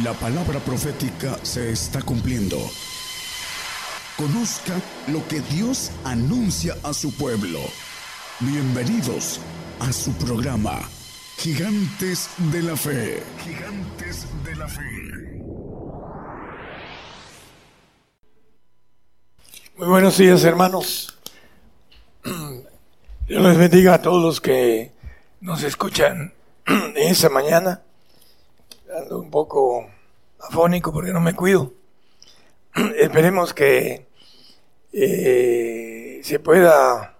La palabra profética se está cumpliendo. Conozca lo que Dios anuncia a su pueblo. Bienvenidos a su programa, Gigantes de la Fe. Gigantes de la Fe. Muy buenos días hermanos. Dios les bendiga a todos los que nos escuchan en esta mañana ando un poco afónico porque no me cuido. Esperemos que eh, se pueda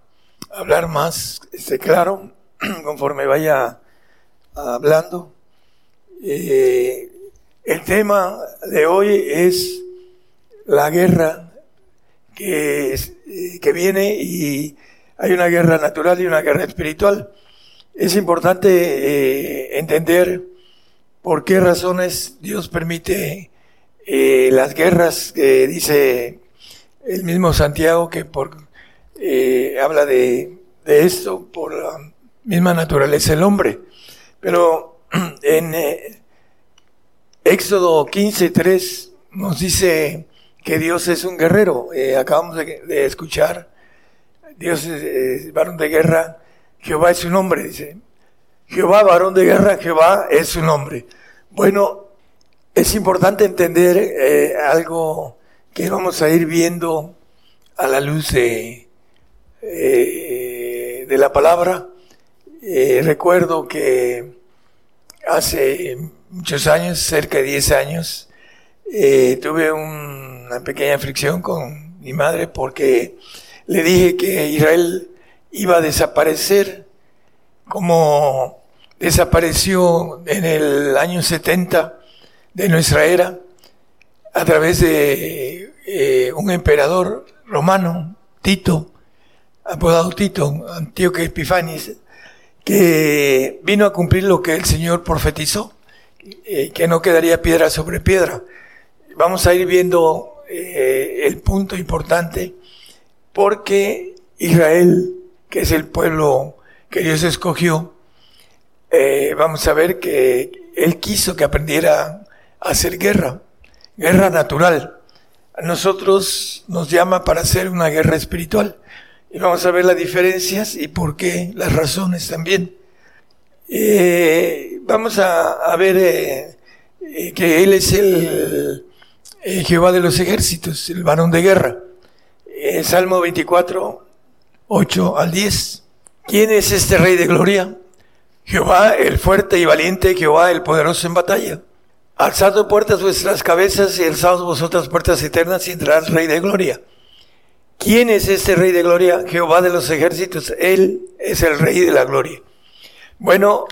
hablar más este, claro conforme vaya hablando. Eh, el tema de hoy es la guerra que, eh, que viene y hay una guerra natural y una guerra espiritual. Es importante entender por qué razones Dios permite eh, las guerras que dice el mismo Santiago que por eh, habla de, esto por la misma naturaleza del hombre. Pero en eh, Éxodo 15.3 nos dice que Dios es un guerrero. acabamos de, escuchar, Dios es varón de guerra, Jehová es su nombre, dice. Jehová, varón de guerra, Jehová es su nombre. Bueno, es importante entender eh, algo que vamos a ir viendo a la luz de, eh, de la palabra. Eh, recuerdo que hace muchos años, cerca de 10 años, tuve una pequeña fricción con mi madre porque le dije que Israel iba a desaparecer como desapareció en el año 70 de nuestra era a través de eh, un emperador romano, Tito, apodado Tito, Antíoco Epifanes, que vino a cumplir lo que el Señor profetizó, eh, que no quedaría piedra sobre piedra. Vamos a ir viendo eh, el punto importante, porque Israel, que es el pueblo que Dios escogió, eh, vamos a ver que él quiso que aprendiera a hacer guerra, guerra natural. A nosotros nos llama para hacer una guerra espiritual. Y vamos a ver las diferencias y por qué, las razones también. Eh, vamos a, ver eh, que Él es el Jehová de los ejércitos, el varón de guerra. Salmo 24, 8 al 10. ¿Quién es este Rey de Gloria? Jehová el fuerte y valiente, Jehová el poderoso en batalla. Alzad puertas vuestras cabezas y alzaos vosotras puertas eternas y entrará el Rey de Gloria. ¿Quién es este Rey de Gloria? Jehová de los ejércitos. Él es el Rey de la Gloria. Bueno,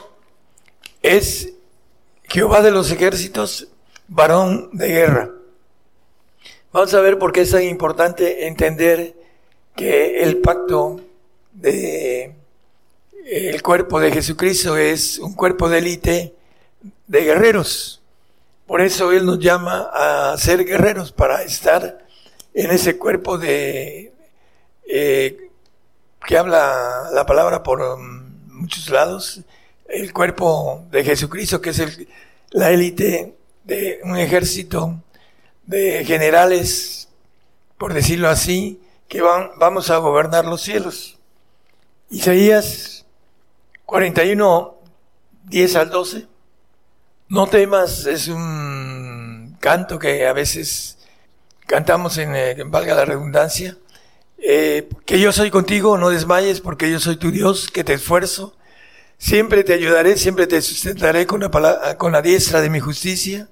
es Jehová de los ejércitos, varón de guerra. Vamos a ver por qué es tan importante entender que el pacto de el cuerpo de Jesucristo es un cuerpo de élite de guerreros. Por eso Él nos llama a ser guerreros, para estar en ese cuerpo de eh, que habla la palabra por um, muchos lados, el cuerpo de Jesucristo, que es el, la élite de un ejército de generales, por decirlo así, que van, vamos a gobernar los cielos. Isaías 41, 10 al 12. No temas, es un canto que a veces cantamos en, eh, valga la redundancia. Eh, que yo soy contigo, no desmayes, porque yo soy tu Dios, que te esfuerzo. Siempre te ayudaré, siempre te sustentaré con la, con la diestra de mi justicia.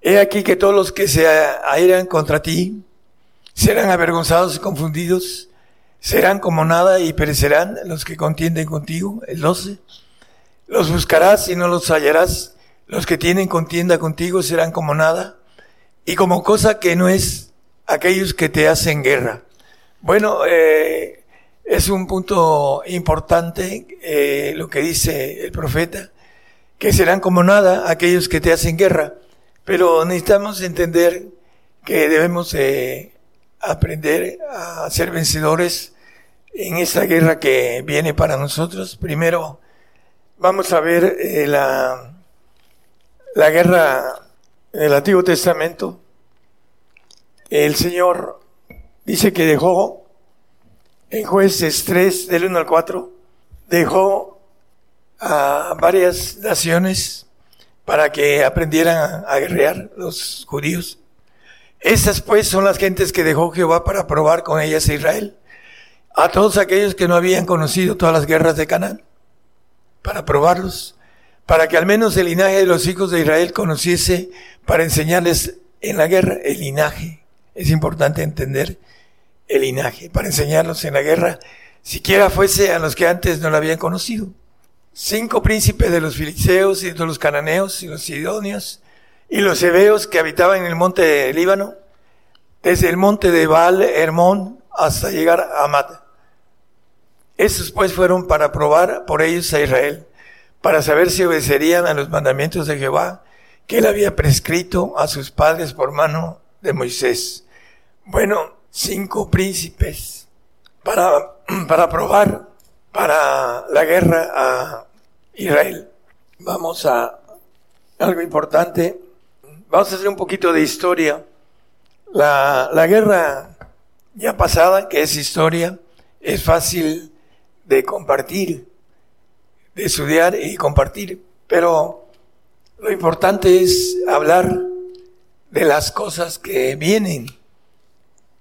He aquí que todos los que se airan contra ti serán avergonzados y confundidos serán como nada y perecerán los que contienden contigo. El 12. Los buscarás y no los hallarás. Los que tienen contienda contigo serán como nada y como cosa que no es aquellos que te hacen guerra. Bueno, eh, es un punto importante eh, lo que dice el profeta, que serán como nada aquellos que te hacen guerra. Pero necesitamos entender que debemos aprender a ser vencedores en esta guerra que viene para nosotros. Primero vamos a ver eh, la, la guerra en el Antiguo Testamento, el Señor dice que dejó en jueces 3 del 1 al 4, dejó a varias naciones para que aprendieran a guerrear los judíos. Estas pues son las gentes que dejó Jehová para probar con ellas a Israel, a todos aquellos que no habían conocido todas las guerras de Canaán, para probarlos, para que al menos el linaje de los hijos de Israel conociese, para enseñarles en la guerra el linaje. Es importante entender el linaje, para enseñarlos en la guerra, siquiera fuese a los que antes no lo habían conocido. Cinco príncipes de los filisteos y de los cananeos y los sidonios y los hebeos que habitaban en el monte de Líbano, desde el monte de Baal Hermón hasta llegar a Amat. Esos pues fueron para probar por ellos a Israel, para saber si obedecerían a los mandamientos de Jehová que él había prescrito a sus padres por mano de Moisés. Bueno, cinco príncipes para, para probar para la guerra a Israel. Vamos a algo importante. Vamos a hacer un poquito de historia. La, la guerra ya pasada, que es historia, es fácil de compartir, de estudiar y compartir, pero lo importante es hablar de las cosas que vienen,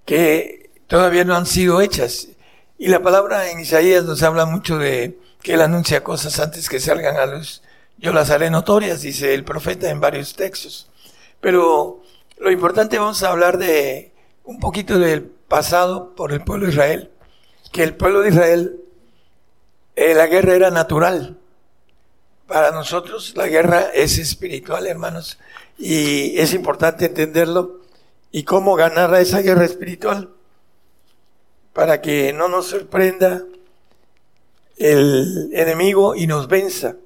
que todavía no han sido hechas. Y la palabra en Isaías nos habla mucho de que él anuncia cosas antes que salgan a luz. Yo las haré notorias, dice el profeta en varios textos. Pero lo importante vamos a hablar de un poquito del pasado por el pueblo de Israel. Que el pueblo de Israel, la guerra era natural. Para nosotros la guerra es espiritual, hermanos. Y es importante entenderlo. Y cómo ganar a esa guerra espiritual. Para que no nos sorprenda el enemigo y nos venza.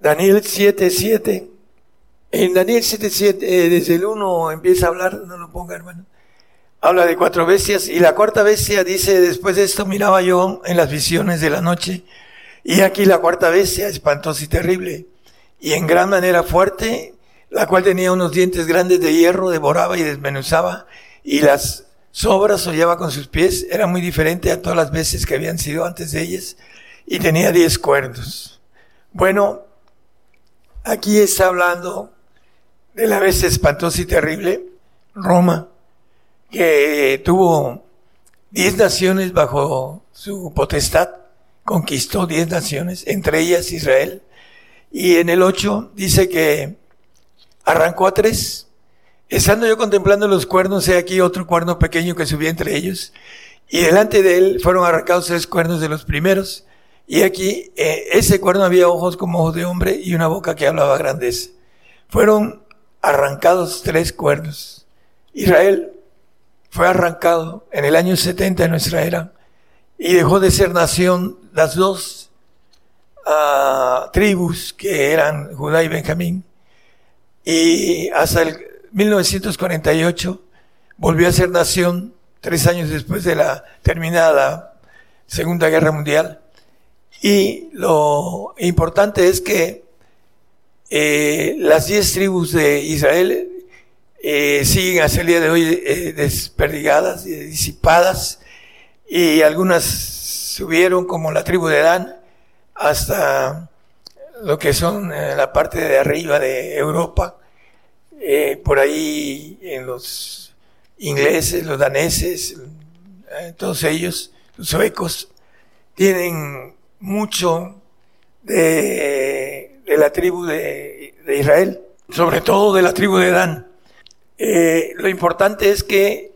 Daniel 7:7 en Daniel 7.7, eh, desde el 1 empieza a hablar, no lo ponga hermano, habla de cuatro bestias y la cuarta bestia dice, después de esto miraba yo en las visiones de la noche y aquí la cuarta bestia, espantosa y terrible, y en gran manera fuerte, la cual tenía unos dientes grandes de hierro, devoraba y desmenuzaba y las sobras hollaba con sus pies, era muy diferente a todas las veces que habían sido antes de ellas y tenía diez cuernos. Bueno, aquí está hablando de la vez espantosa y terrible, Roma, que tuvo diez naciones bajo su potestad, conquistó diez naciones, entre ellas Israel, y en el ocho dice que arrancó a tres. Estando yo contemplando los cuernos, he aquí otro cuerno pequeño que subía entre ellos, y delante de él fueron arrancados tres cuernos de los primeros, y aquí eh, ese cuerno había ojos como ojos de hombre y una boca que hablaba grandes. Fueron arrancados tres cuernos. Israel fue arrancado en el año 70 de nuestra era y dejó de ser nación las dos uh, tribus que eran Judá y Benjamín. Y hasta el 1948 volvió a ser nación tres años después de la terminada Segunda Guerra Mundial. Y lo importante es que eh, las diez tribus de Israel eh, siguen hasta el día de hoy eh, desperdigadas y disipadas y algunas subieron como la tribu de Dan hasta lo que son la parte de arriba de Europa, por ahí en los ingleses, los daneses, todos ellos, los suecos, tienen mucho de de la tribu de, Israel, sobre todo de la tribu de Dan. Eh, lo importante es que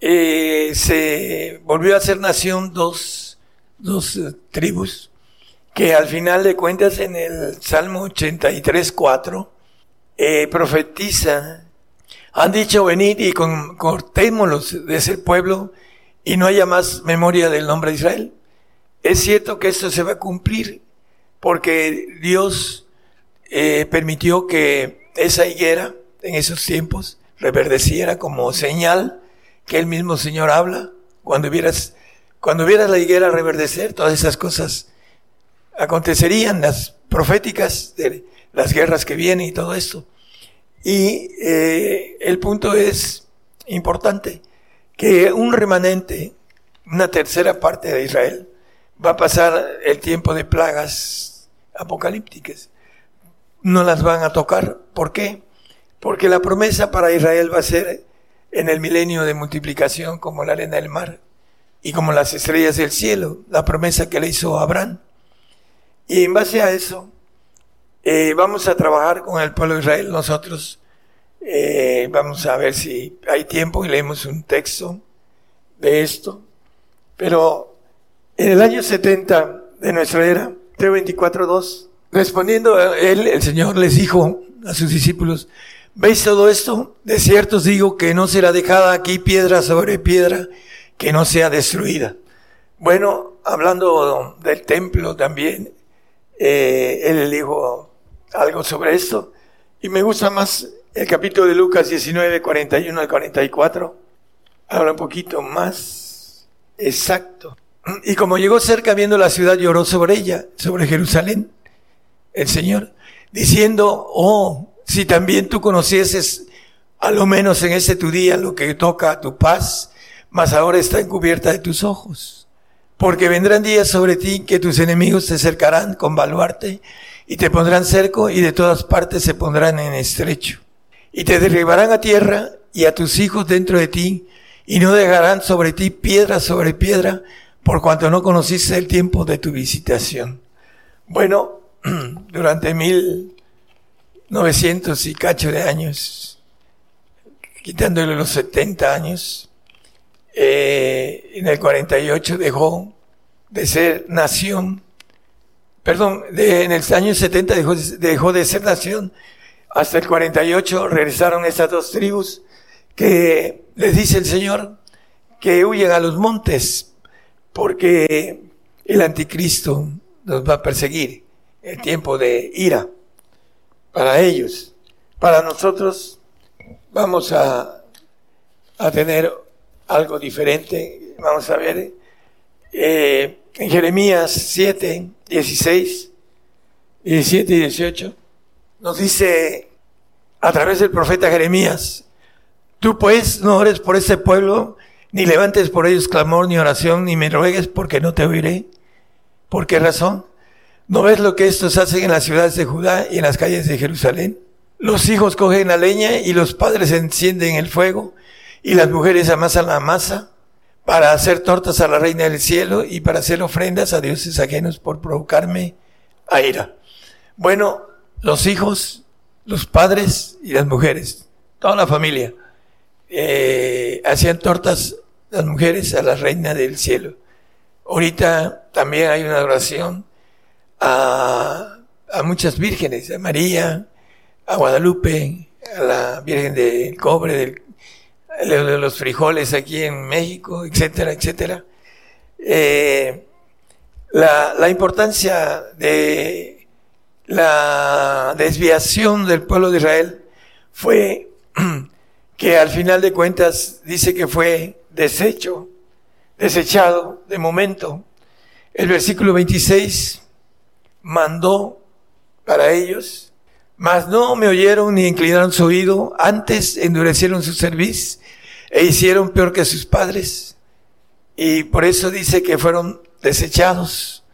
eh, se volvió a ser nación dos, dos eh, tribus, que al final de cuentas en el Salmo 83, 4, profetiza, han dicho venid y con, cortémoslos de ese pueblo y no haya más memoria del nombre de Israel. Es cierto que esto se va a cumplir porque Dios eh, permitió que esa higuera en esos tiempos reverdeciera como señal que el mismo Señor habla. Cuando vieras, cuando vieras la higuera reverdecer, todas esas cosas acontecerían, las proféticas de las guerras que vienen y todo esto. Y eh, el punto es importante, que un remanente, una tercera parte de Israel, va a pasar el tiempo de plagas apocalípticas. No las van a tocar. ¿Por qué? Porque la promesa para Israel va a ser en el milenio de multiplicación como la arena del mar y como las estrellas del cielo, la promesa que le hizo Abraham. Y en base a eso, eh, vamos a trabajar con el pueblo de Israel nosotros. Eh, vamos a ver si hay tiempo y leemos un texto de esto. Pero en el año 70 de nuestra era, 324.2, respondiendo a él, el Señor les dijo a sus discípulos, ¿veis todo esto? De cierto os digo que no será dejada aquí piedra sobre piedra que no sea destruida. Bueno, hablando del templo también, eh, él dijo algo sobre esto. Y me gusta más el capítulo de Lucas 19, 41 al 44. Habla un poquito más exacto. Y como llegó cerca viendo la ciudad, lloró sobre ella, sobre Jerusalén, el Señor, diciendo, oh, si también tú conocieses, a lo menos en ese tu día, lo que toca a tu paz, mas ahora está encubierta de tus ojos. Porque vendrán días sobre ti que tus enemigos te cercarán con baluarte y te pondrán cerco y de todas partes se pondrán en estrecho. Y te derribarán a tierra y a tus hijos dentro de ti y no dejarán sobre ti piedra sobre piedra por cuanto no conociste el tiempo de tu visitación. Bueno, durante mil novecientos y cacho de años, quitándole los setenta años, eh, en el 48 dejó de ser nación, perdón, en el año 70 dejó, dejó de ser nación, hasta el 48 regresaron estas dos tribus que les dice el Señor que huyen a los montes porque el anticristo nos va a perseguir, el tiempo de ira para ellos. Para nosotros vamos a, a tener algo diferente. Vamos a ver eh, en Jeremías 7, 16, 17 y 18. Nos dice a través del profeta Jeremías, tú pues no ores por este pueblo, ni levantes por ellos clamor ni oración, ni me ruegues porque no te oiré. ¿Por qué razón? ¿No ves lo que estos hacen en las ciudades de Judá y en las calles de Jerusalén? Los hijos cogen la leña y los padres encienden el fuego y las mujeres amasan la masa para hacer tortas a la reina del cielo y para hacer ofrendas a dioses ajenos por provocarme a ira. Bueno, los hijos, los padres y las mujeres, toda la familia, eh, hacían tortas las mujeres a la reina del cielo. Ahorita también hay una oración a, a muchas vírgenes, a María, a Guadalupe, a la Virgen del Cobre, de los frijoles aquí en México, etcétera, etcétera. Eh, la, la, importancia de la desviación del pueblo de Israel fue que al final de cuentas dice que fue deshecho, desechado de momento. El versículo 26 mandó para ellos, mas no me oyeron ni inclinaron su oído, antes endurecieron su cerviz e hicieron peor que sus padres. Y por eso dice que fueron desechados.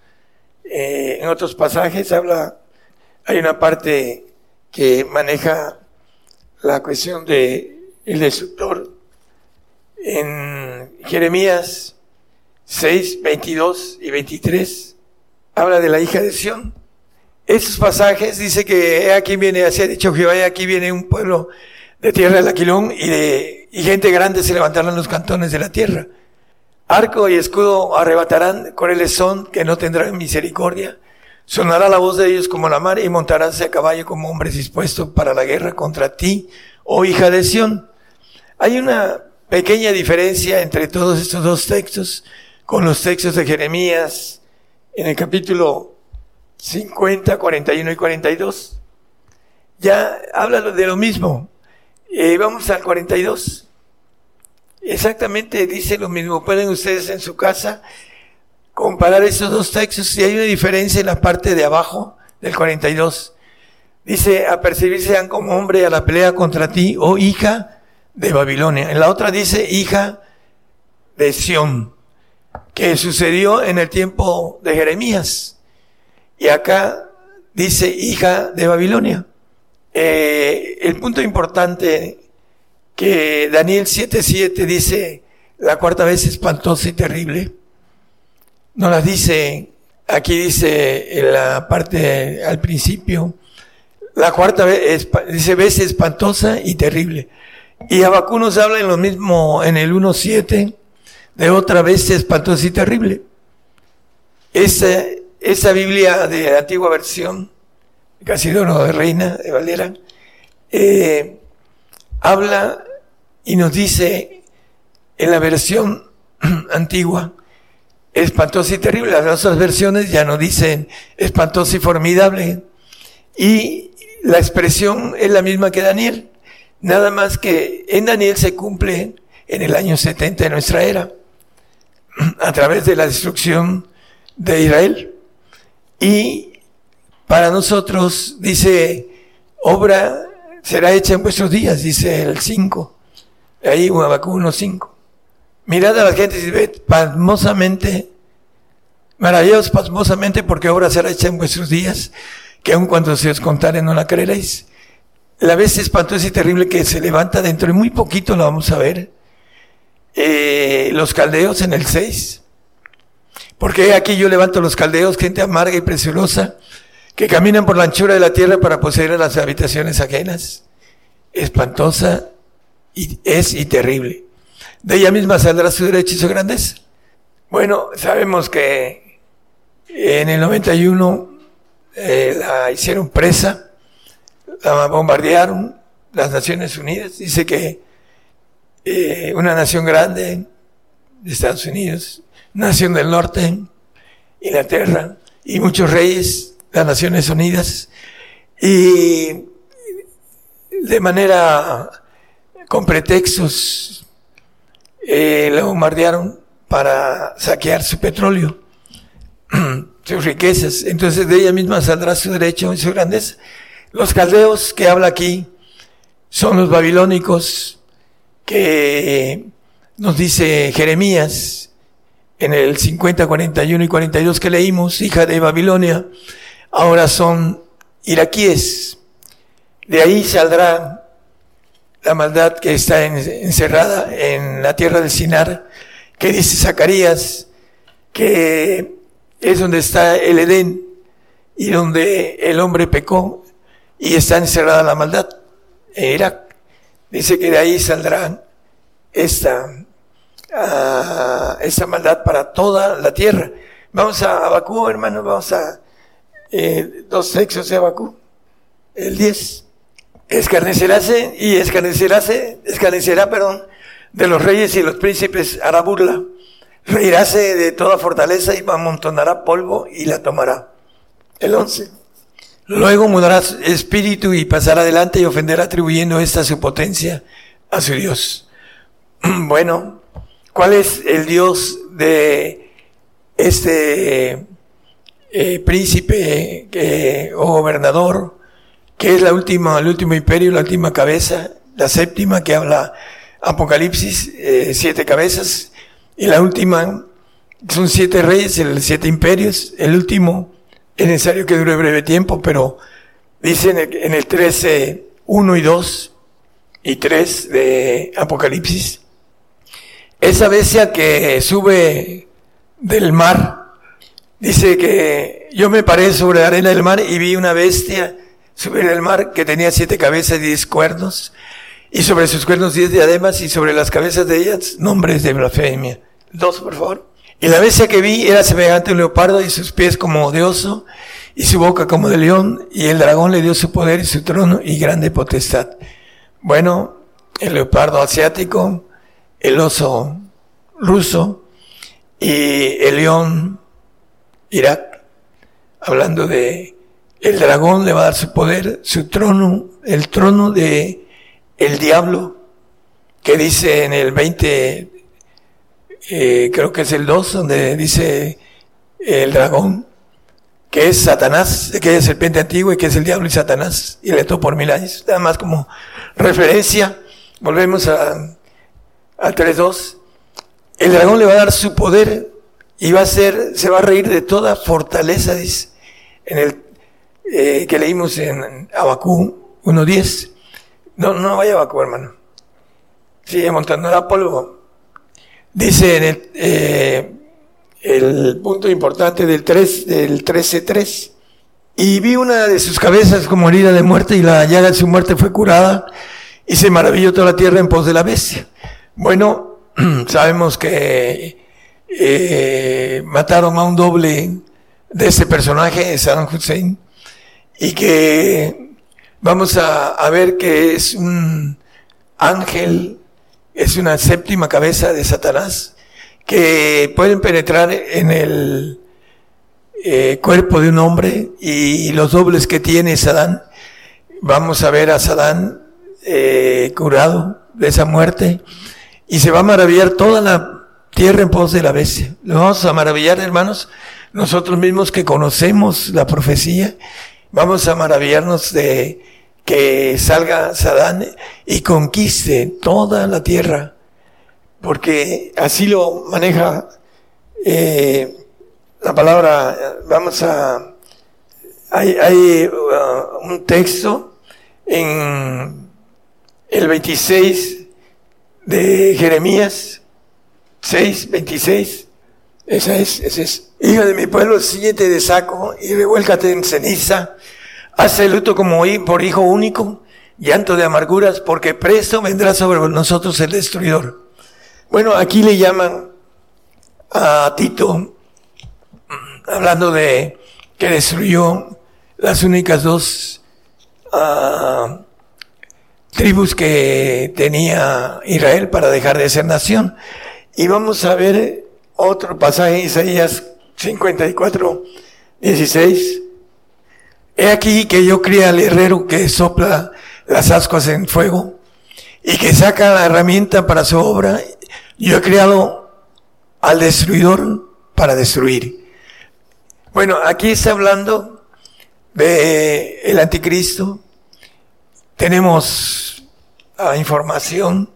Eh, en otros pasajes habla, hay una parte que maneja la cuestión de destructor. En Jeremías 6, 22 y 23 habla de la hija de Sión. Esos pasajes dice que aquí viene, así ha dicho Jehová, aquí viene un pueblo de tierra del Aquilón y de y gente grande se levantarán los cantones de la tierra. Arco y escudo arrebatarán, coreles son que no tendrán misericordia. Sonará la voz de ellos como la mar y montaránse a caballo como hombres dispuestos para la guerra contra ti, oh hija de Sión. Hay una pequeña diferencia entre todos estos dos textos con los textos de Jeremías en el capítulo 50, 41 y 42. Ya habla de lo mismo. Eh, vamos al 42. Exactamente dice lo mismo. Pueden ustedes en su casa comparar esos dos textos y hay una diferencia en la parte de abajo del 42. Dice, apercibirse como hombre a la pelea contra ti, oh hija de Babilonia. En la otra dice, hija de Sión, que sucedió en el tiempo de Jeremías. Y acá dice, hija de Babilonia. Eh, el punto importante que Daniel 7:7 dice, la cuarta vez espantosa y terrible. No las dice, aquí dice en la parte al principio, la cuarta vez, dice vez espantosa y terrible. Y Abacú nos habla en lo mismo, en el 1.7, de otra vez espantosa y terrible. Esa, esa Biblia de la antigua versión, casi de de Reina, de Valera, eh, habla y nos dice en la versión antigua, espantosa y terrible. Las otras versiones ya no dicen espantosa y formidable. Y la expresión es la misma que Daniel. Nada más que en Daniel se cumple en el año 70 de nuestra era, a través de la destrucción de Israel. Y para nosotros dice, obra será hecha en vuestros días, dice el 5. Ahí Huabacu 1.5. Mirad a la gente y ve pasmosamente, maravillados pasmosamente porque obra será hecha en vuestros días, que aun cuando se os contare no la creeréis. La vez espantosa y terrible que se levanta dentro de muy poquito la vamos a ver. Eh, los caldeos en el 6. Porque aquí yo levanto los caldeos, gente amarga y preciosa, que caminan por la anchura de la tierra para poseer las habitaciones ajenas. Espantosa y es y terrible. De ella misma saldrá su derecho y su. Bueno, sabemos que en el 91 eh, la hicieron presa, la bombardearon las Naciones Unidas. Dice que eh, una nación grande de Estados Unidos, nación del norte, Inglaterra, y muchos reyes, las Naciones Unidas, y de manera con pretextos eh, lo bombardearon para saquear su petróleo, sus riquezas. Entonces de ella misma saldrá su derecho y su grandeza. Los caldeos que habla aquí son los babilónicos que nos dice Jeremías en el 50, 41 y 42 que leímos, hija de Babilonia, ahora son iraquíes. De ahí saldrá la maldad que está encerrada en la tierra del Sinar, que dice Zacarías, que es donde está el Edén y donde el hombre pecó y está encerrada la maldad en Irak. Dice que de ahí saldrá esta, uh, esta maldad para toda la tierra. Vamos a Abacú, hermanos, vamos a eh, dos sexos de Abacú, el 10 escarneceráse y escarneceráse, escarnecerá, perdón, de los reyes y los príncipes hará burla. Reirase de toda fortaleza y amontonará polvo y la tomará. El once. Luego mudará espíritu y pasará adelante y ofenderá atribuyendo esta su potencia a su Dios. Bueno, ¿cuál es el Dios de este eh, príncipe o gobernador que es la última, el último imperio, la última cabeza, la séptima que habla Apocalipsis, eh, siete cabezas, y la última son siete reyes, el, siete imperios, el último es necesario que dure breve tiempo, pero dice en el, en el 13, 1 y 2 y 3 de Apocalipsis, esa bestia que sube del mar, dice que yo me paré sobre la arena del mar y vi una bestia subir el mar que tenía siete cabezas y diez cuernos, y sobre sus cuernos diez diademas, y sobre las cabezas de ellas nombres de blasfemia. Dos, por favor. Y la bestia que vi era semejante a un leopardo, y sus pies como de oso, y su boca como de león, y el dragón le dio su poder y su trono y grande potestad. Bueno, el leopardo asiático, el oso ruso, y el león Irak, hablando de el dragón le va a dar su poder, su trono, el trono de el diablo, que dice en el 20, eh, creo que es el 2, donde dice el dragón, que es Satanás, que es serpiente antigua y que es el diablo y Satanás, y le por mil años. Nada más como referencia, volvemos a, al 3.2. El dragón le va a dar su poder y va a ser, se va a reír de toda fortaleza, dice, en el eh, que leímos en Abacú 1.10. No, no vaya Abacú, hermano. Sigue montando la polvo. Dice en el, eh, el punto importante del 3, del 13.3. Y vi una de sus cabezas como herida de muerte y la llaga de su muerte fue curada y se maravilló toda la tierra en pos de la bestia. Bueno, sabemos que eh, mataron a un doble de ese personaje, Saddam Hussein, y que vamos a, a ver que es un ángel, es una séptima cabeza de Satanás, que pueden penetrar en el eh, cuerpo de un hombre y, los dobles que tiene Sadán. Vamos a ver a Sadán eh, curado de esa muerte y se va a maravillar toda la tierra en pos de la bestia. Lo vamos a maravillar, hermanos, nosotros mismos que conocemos la profecía, vamos a maravillarnos de que salga Sadán y conquiste toda la tierra porque así lo maneja eh, la palabra, vamos a, hay, hay uh, un texto en el 26 de Jeremías 6, 26, esa es, esa es, hija de mi pueblo, síguete de saco y revuélcate en ceniza, hace luto como por hijo único, llanto de amarguras, porque presto vendrá sobre nosotros el destruidor bueno, aquí le llaman a Tito, hablando de que destruyó las únicas dos uh, tribus que tenía Israel para dejar de ser nación. Y vamos a ver otro pasaje, Isaías 54, 16. He aquí que yo cría al herrero que sopla las ascuas en fuego y que saca la herramienta para su obra yo he creado al destruidor para destruir. Bueno, aquí está hablando de el anticristo. Tenemos la información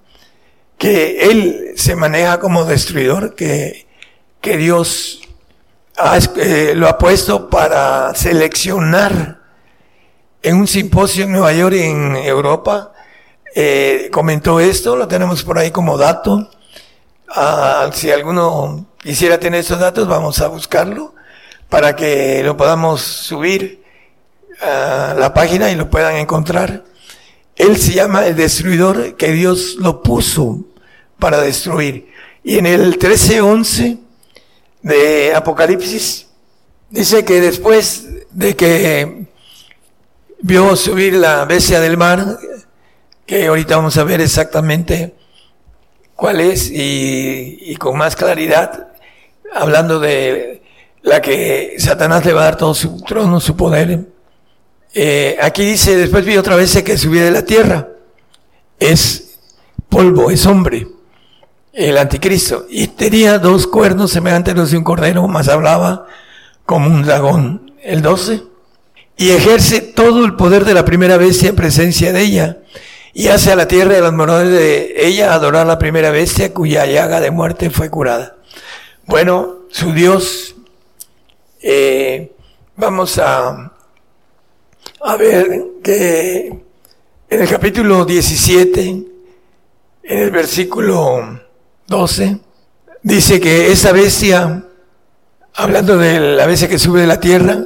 que él se maneja como destruidor, que, que Dios eh, lo ha puesto para seleccionar en un simposio en Nueva York, en Europa, eh, comentó esto, lo tenemos por ahí como dato. Ah, si alguno quisiera tener esos datos, vamos a buscarlo para que lo podamos subir a la página y lo puedan encontrar. Él se llama el destruidor que Dios lo puso para destruir. Y en el 13:11 de Apocalipsis dice que después de que vio subir la bestia del mar, que ahorita vamos a ver exactamente cuál es y, con más claridad, hablando de la que Satanás le va a dar todo su trono, su poder. Eh, aquí dice, después vi otra vez que subía de la tierra. Es polvo, es hombre, el anticristo. Y tenía dos cuernos semejantes a los de un cordero, más hablaba como un dragón. El 12. Y ejerce todo el poder de la primera bestia en presencia de ella y hace a la tierra de los moradores de ella adorar la primera bestia cuya llaga de muerte fue curada. Bueno, su Dios, eh, vamos a, a ver que en el capítulo 17, en el versículo 12, dice que esa bestia, hablando de la bestia que sube de la tierra,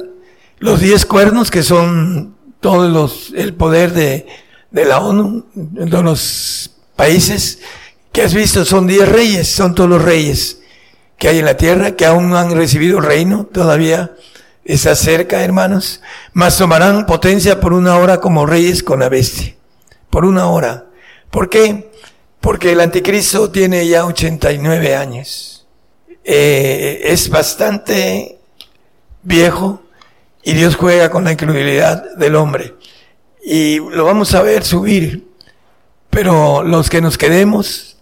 los diez cuernos que son todos los, el poder de de la ONU, de los países que has visto, son diez reyes, son todos los reyes que hay en la tierra, que aún no han recibido reino, todavía está cerca, hermanos, mas tomarán potencia por una hora como reyes con la bestia, por una hora. ¿Por qué? Porque el anticristo tiene ya 89 años. Eh, es bastante viejo y Dios juega con la incredulidad del hombre y lo vamos a ver subir. Pero los que nos quedemos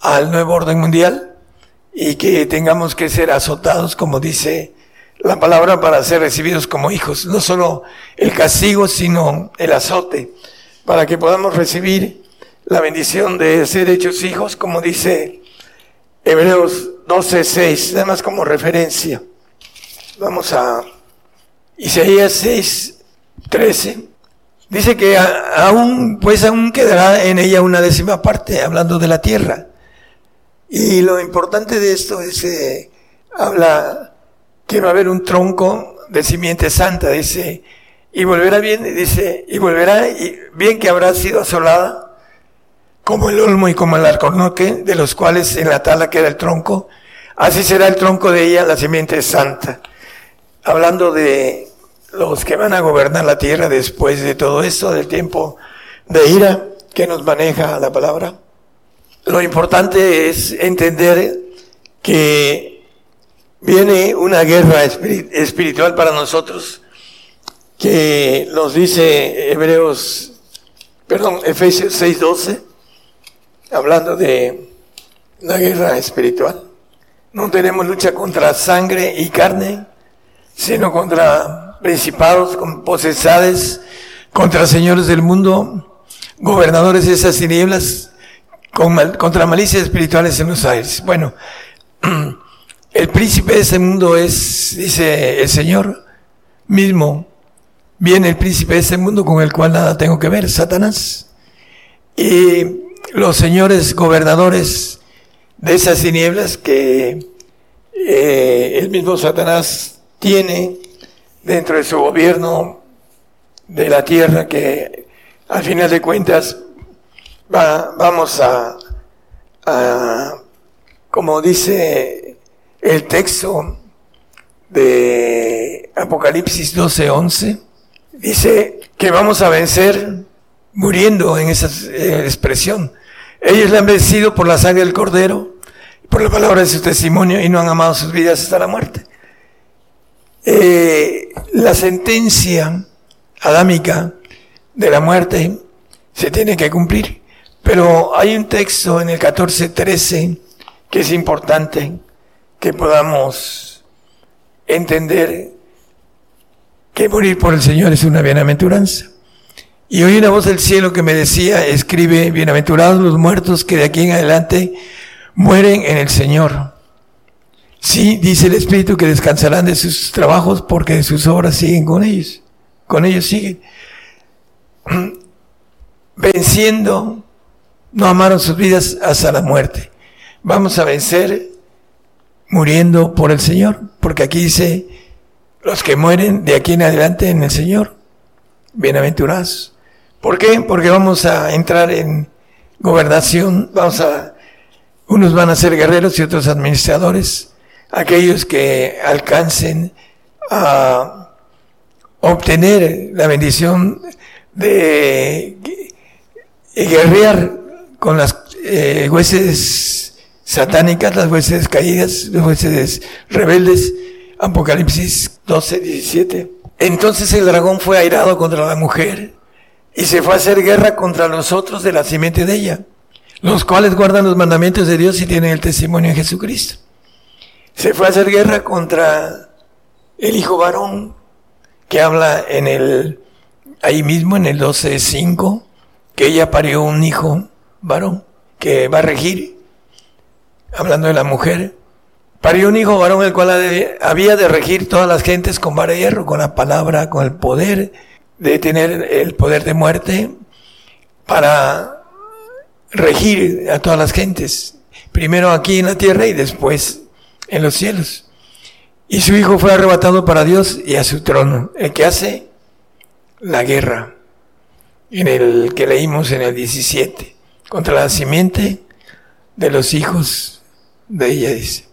al nuevo orden mundial y que tengamos que ser azotados, como dice la palabra para ser recibidos como hijos. No solo el castigo, sino el azote, para que podamos recibir la bendición de ser hechos hijos, como dice Hebreos 12:6, nada más como referencia. Vamos a Isaías 6:13. Dice que aún, pues aún quedará en ella una décima parte, hablando de la tierra. Y lo importante de esto es habla que va a haber un tronco de simiente santa, dice, y volverá bien, dice, y volverá y bien que habrá sido asolada como el olmo y como el alcornoque, de los cuales en la tala queda el tronco, así será el tronco de ella, la simiente santa. Hablando de los que van a gobernar la tierra después de todo esto, del tiempo de ira que nos maneja la palabra. Lo importante es entender que viene una guerra espiritual para nosotros, que nos dice Hebreos, perdón, Efesios 6:12, hablando de la guerra espiritual. No tenemos lucha contra sangre y carne, sino contra principados, con potestades, contra señores del mundo, gobernadores de esas tinieblas, contra malicias espirituales en los aires. Bueno, el príncipe de ese mundo es, dice el Señor mismo, viene el príncipe de ese mundo con el cual nada tengo que ver, Satanás. Y los señores gobernadores de esas tinieblas que eh, el mismo Satanás tiene dentro de su gobierno de la tierra que al final de cuentas va, vamos a, como dice el texto de Apocalipsis 12:11, dice que vamos a vencer muriendo en esa expresión. Ellos le han vencido por la sangre del cordero, por la palabra de su testimonio y no han amado sus vidas hasta la muerte. Eh, la sentencia adámica de la muerte se tiene que cumplir, pero hay un texto en el 14.13 que es importante que podamos entender que morir por el Señor es una bienaventuranza. Y oí una voz del cielo que me decía, escribe, bienaventurados los muertos que de aquí en adelante mueren en el Señor. Sí, dice el Espíritu que descansarán de sus trabajos porque sus obras siguen con ellos. Con ellos siguen. Venciendo, no amaron sus vidas hasta la muerte. Vamos a vencer muriendo por el Señor, porque aquí dice, los que mueren de aquí en adelante en el Señor, bienaventurados. ¿Por qué? Porque vamos a entrar en gobernación, vamos a, unos van a ser guerreros y otros administradores, aquellos que alcancen a obtener la bendición de guerrear con las eh, hueses satánicas, las hueses caídas, las hueses rebeldes, Apocalipsis 12, 17. Entonces el dragón fue airado contra la mujer y se fue a hacer guerra contra los otros de la simiente de ella, los cuales guardan los mandamientos de Dios y tienen el testimonio de Jesucristo. Se fue a hacer guerra contra el hijo varón, que habla en el, ahí mismo en el 12.5, que ella parió un hijo varón, que va a regir, hablando de la mujer, parió un hijo varón el cual había de regir todas las gentes con vara de hierro, con la palabra, con el poder, de tener el poder de muerte para regir a todas las gentes, primero aquí en la tierra y después en los cielos. Y su hijo fue arrebatado para Dios y a su trono, el que hace la guerra, en el que leímos en el 17, contra la simiente de los hijos de ella, dice.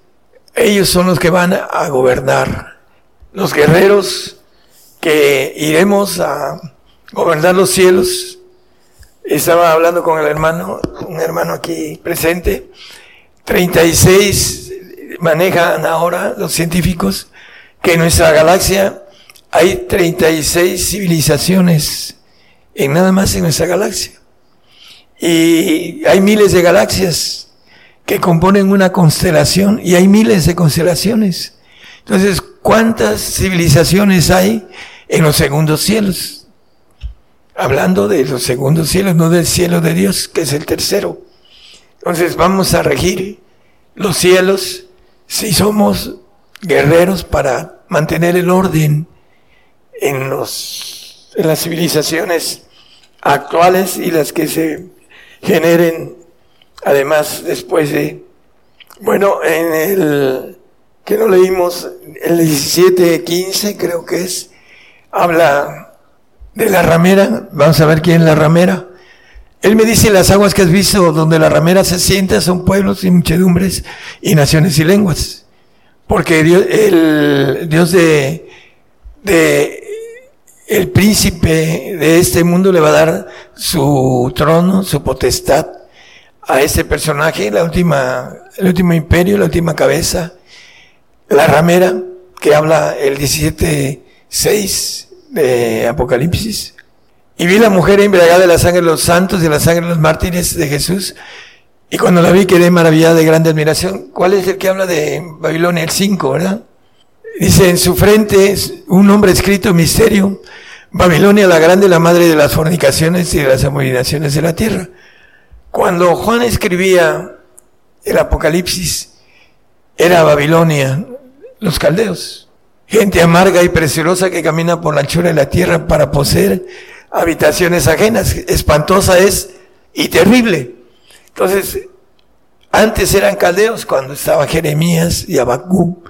Ellos son los que van a gobernar. Los guerreros que iremos a gobernar los cielos. Estaba hablando con el hermano, un hermano aquí presente. 36 manejan ahora los científicos que en nuestra galaxia hay 36 civilizaciones en nada más en nuestra galaxia. Y hay miles de galaxias que componen una constelación y hay miles de constelaciones. Entonces, ¿cuántas civilizaciones hay en los segundos cielos? Hablando de los segundos cielos, no del cielo de Dios, que es el tercero. Entonces vamos a regir los cielos si somos guerreros para mantener el orden en, los, en las civilizaciones actuales y las que se generen además después de, bueno, en el que no leímos, el 17-15 creo que es, habla de la ramera, vamos a ver quién es la ramera. Él me dice, las aguas que has visto donde la ramera se sienta son pueblos y muchedumbres y naciones y lenguas. Porque Dios, el Dios de, de el príncipe de este mundo le va a dar su trono, su potestad a ese personaje, la última, el último imperio, la última cabeza, la ramera, que habla el 17.6 de Apocalipsis. Y vi la mujer embriagada de la sangre de los santos y de la sangre de los mártires de Jesús. Y cuando la vi quedé maravillada de grande admiración. ¿Cuál es el que habla de Babilonia? El 5, ¿verdad? Dice, en su frente un nombre escrito, misterio, Babilonia la grande, la madre de las fornicaciones y de las abominaciones de la tierra. Cuando Juan escribía el Apocalipsis, era Babilonia, los caldeos. Gente amarga y preciosa que camina por la anchura de la tierra para poseer habitaciones ajenas. Espantosa es y terrible. Entonces, antes eran caldeos cuando estaba Jeremías y Abacú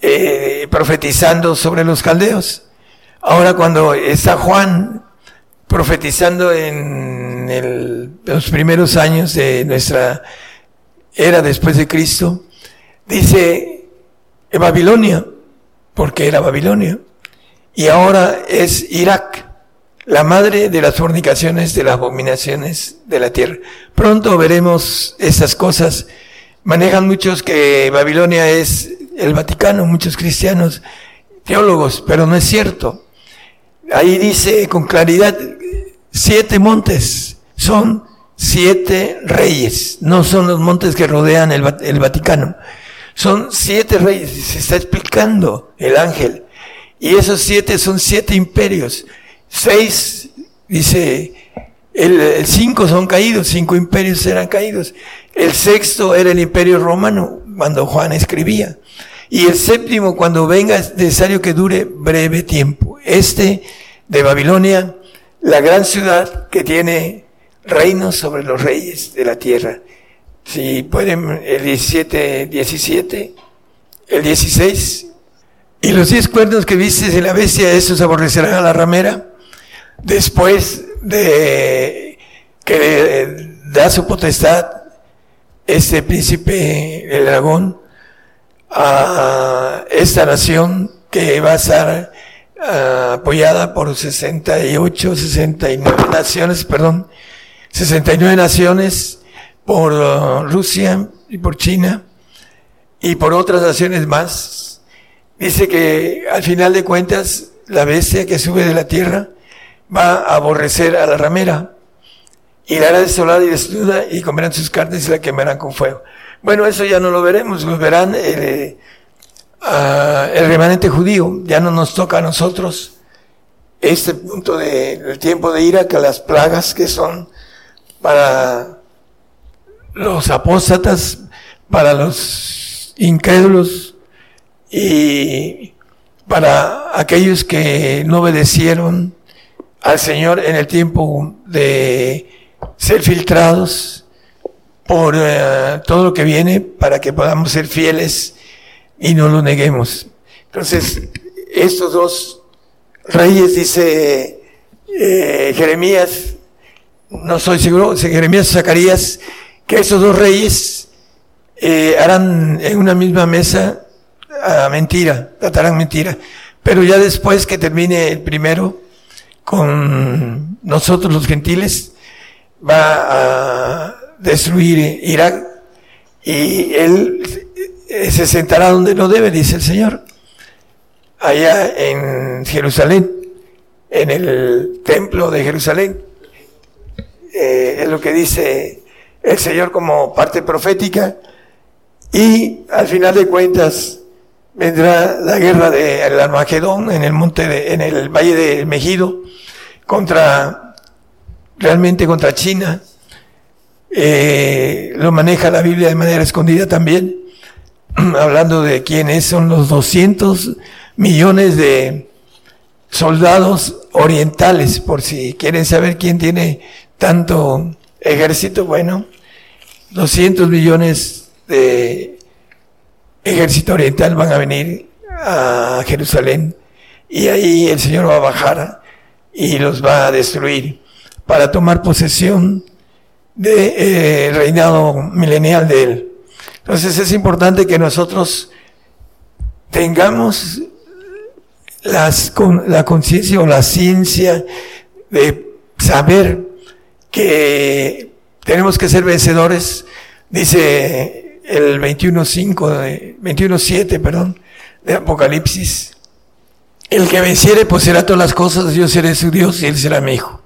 eh, profetizando sobre los caldeos. Ahora cuando está Juan profetizando en los primeros años de nuestra era después de Cristo, dice Babilonia, porque era Babilonia, y ahora es Irak, la madre de las fornicaciones, de las abominaciones de la tierra. Pronto veremos esas cosas. Manejan muchos que Babilonia es el Vaticano, muchos cristianos, teólogos, pero no es cierto. Ahí dice con claridad, siete montes son siete reyes, no son los montes que rodean el, el Vaticano. Son siete reyes, se está explicando el ángel. Y esos siete son siete imperios. Seis, dice, el, cinco son caídos, cinco imperios serán caídos. El sexto era el imperio romano, cuando Juan escribía. Y el séptimo, cuando venga, es necesario que dure breve tiempo. Este de Babilonia, la gran ciudad que tiene reinos sobre los reyes de la tierra. Si pueden, el 17, 17, el 16. Y los diez cuernos que viste de la bestia, esos aborrecerán a la ramera. Después de que da su potestad este príncipe, el dragón, a esta nación que va a estar uh, apoyada por 68, 69 naciones, perdón, 69 naciones por uh, Rusia y por China y por otras naciones más. Dice que al final de cuentas la bestia que sube de la tierra va a aborrecer a la ramera y la hará desolada y desnuda y comerán sus carnes y la quemarán con fuego. Bueno, eso ya no lo veremos, lo verán el, uh, el remanente judío, ya no nos toca a nosotros este punto del tiempo de ira, que las plagas que son para los apóstatas, para los incrédulos y para aquellos que no obedecieron al Señor en el tiempo de ser filtrados por uh, todo lo que viene para que podamos ser fieles y no lo neguemos. Entonces, estos dos reyes, dice eh, Jeremías, no soy seguro, Jeremías Zacarías, que estos dos reyes eh, harán en una misma mesa a mentira, tratarán mentira. Pero ya después que termine el primero, con nosotros los gentiles, va a destruir Irak y él eh, se sentará donde no debe, dice el Señor, allá en Jerusalén, en el templo de Jerusalén. Eh, es lo que dice el Señor como parte profética y al final de cuentas vendrá la guerra del Armagedón en el monte de, en el valle de Mejido contra realmente contra China. Eh, lo maneja la Biblia de manera escondida también, hablando de quiénes son los 200 millones de soldados orientales, por si quieren saber quién tiene tanto ejército, bueno, 200 millones de ejército oriental van a venir a Jerusalén y ahí el Señor va a bajar y los va a destruir para tomar posesión del de, eh, reinado milenial de Él. Entonces es importante que nosotros tengamos la conciencia o la ciencia de saber que tenemos que ser vencedores, dice el 21.5, 21.7, perdón, de Apocalipsis. El que venciere pues será todas las cosas, yo seré su Dios y él será mi hijo.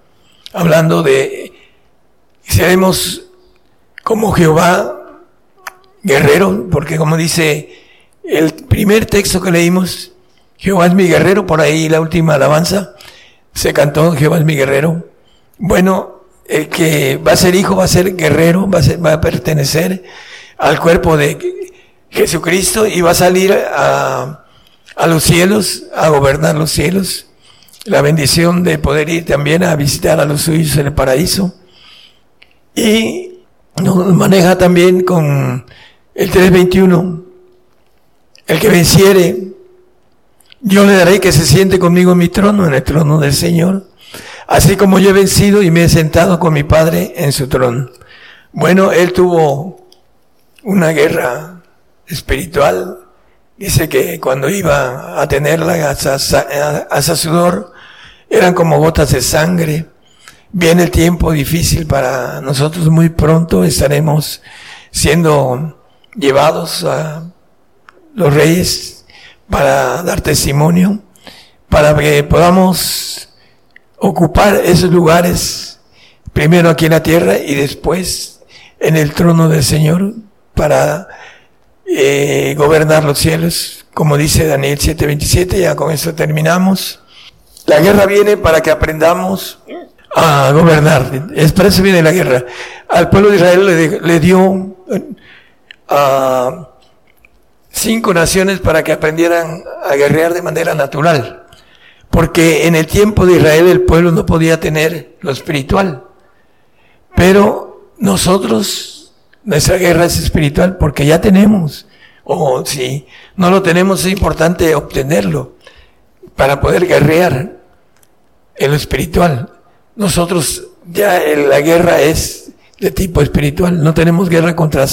Hablando de, seremos como Jehová guerrero, porque como dice el primer texto que leímos, Jehová es mi guerrero, por ahí la última alabanza, se cantó Jehová es mi guerrero. Bueno, el que va a ser hijo va a ser guerrero, va a, va a pertenecer al cuerpo de Jesucristo y va a salir a, a los cielos, a gobernar los cielos. La bendición de poder ir también a visitar a los suyos en el paraíso. Y nos maneja también con el 321. El que venciere, yo le daré que se siente conmigo en mi trono, en el trono del Señor así como yo he vencido y me he sentado con mi Padre en su trono. Bueno, él tuvo una guerra espiritual. Dice que cuando iba a tenerla hasta, sudor, eran como gotas de sangre. Viene el tiempo difícil para nosotros, muy pronto estaremos siendo llevados a los reyes para dar testimonio, para que podamos ocupar esos lugares, primero aquí en la tierra y después en el trono del Señor para eh, gobernar los cielos, como dice Daniel 7:27, ya con eso terminamos. La guerra viene para que aprendamos a gobernar, es para eso viene la guerra. Al pueblo de Israel le, le dio a cinco naciones para que aprendieran a guerrear de manera natural porque en el tiempo de Israel el pueblo no podía tener lo espiritual. Pero nosotros, nuestra guerra es espiritual porque ya tenemos. O si no lo tenemos es importante obtenerlo para poder guerrear en lo espiritual. Nosotros ya la guerra es de tipo espiritual. No tenemos guerra contra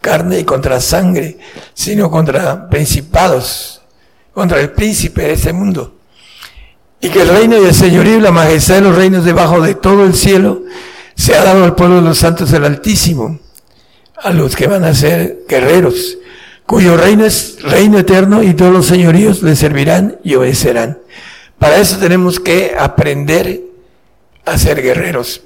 carne y contra sangre, sino contra principados, contra el príncipe de este mundo y que el reino y el señorío y la majestad de los reinos debajo de todo el cielo se ha dado al pueblo de los santos del Altísimo, a los que van a ser guerreros, cuyo reino es reino eterno y todos los señoríos le servirán y obedecerán. Para eso tenemos que aprender a ser guerreros,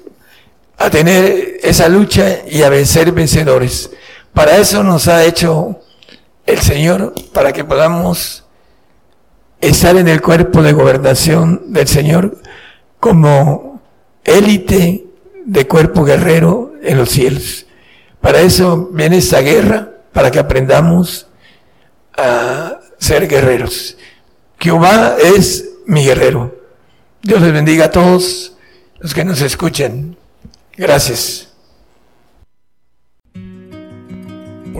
a tener esa lucha y a vencer vencedores. Para eso nos ha hecho el Señor, para que podamos estar en el cuerpo de gobernación del Señor como élite de cuerpo guerrero en los cielos. Para eso viene esta guerra, para que aprendamos a ser guerreros. Jehová es mi guerrero. Dios les bendiga a todos los que nos escuchen. Gracias.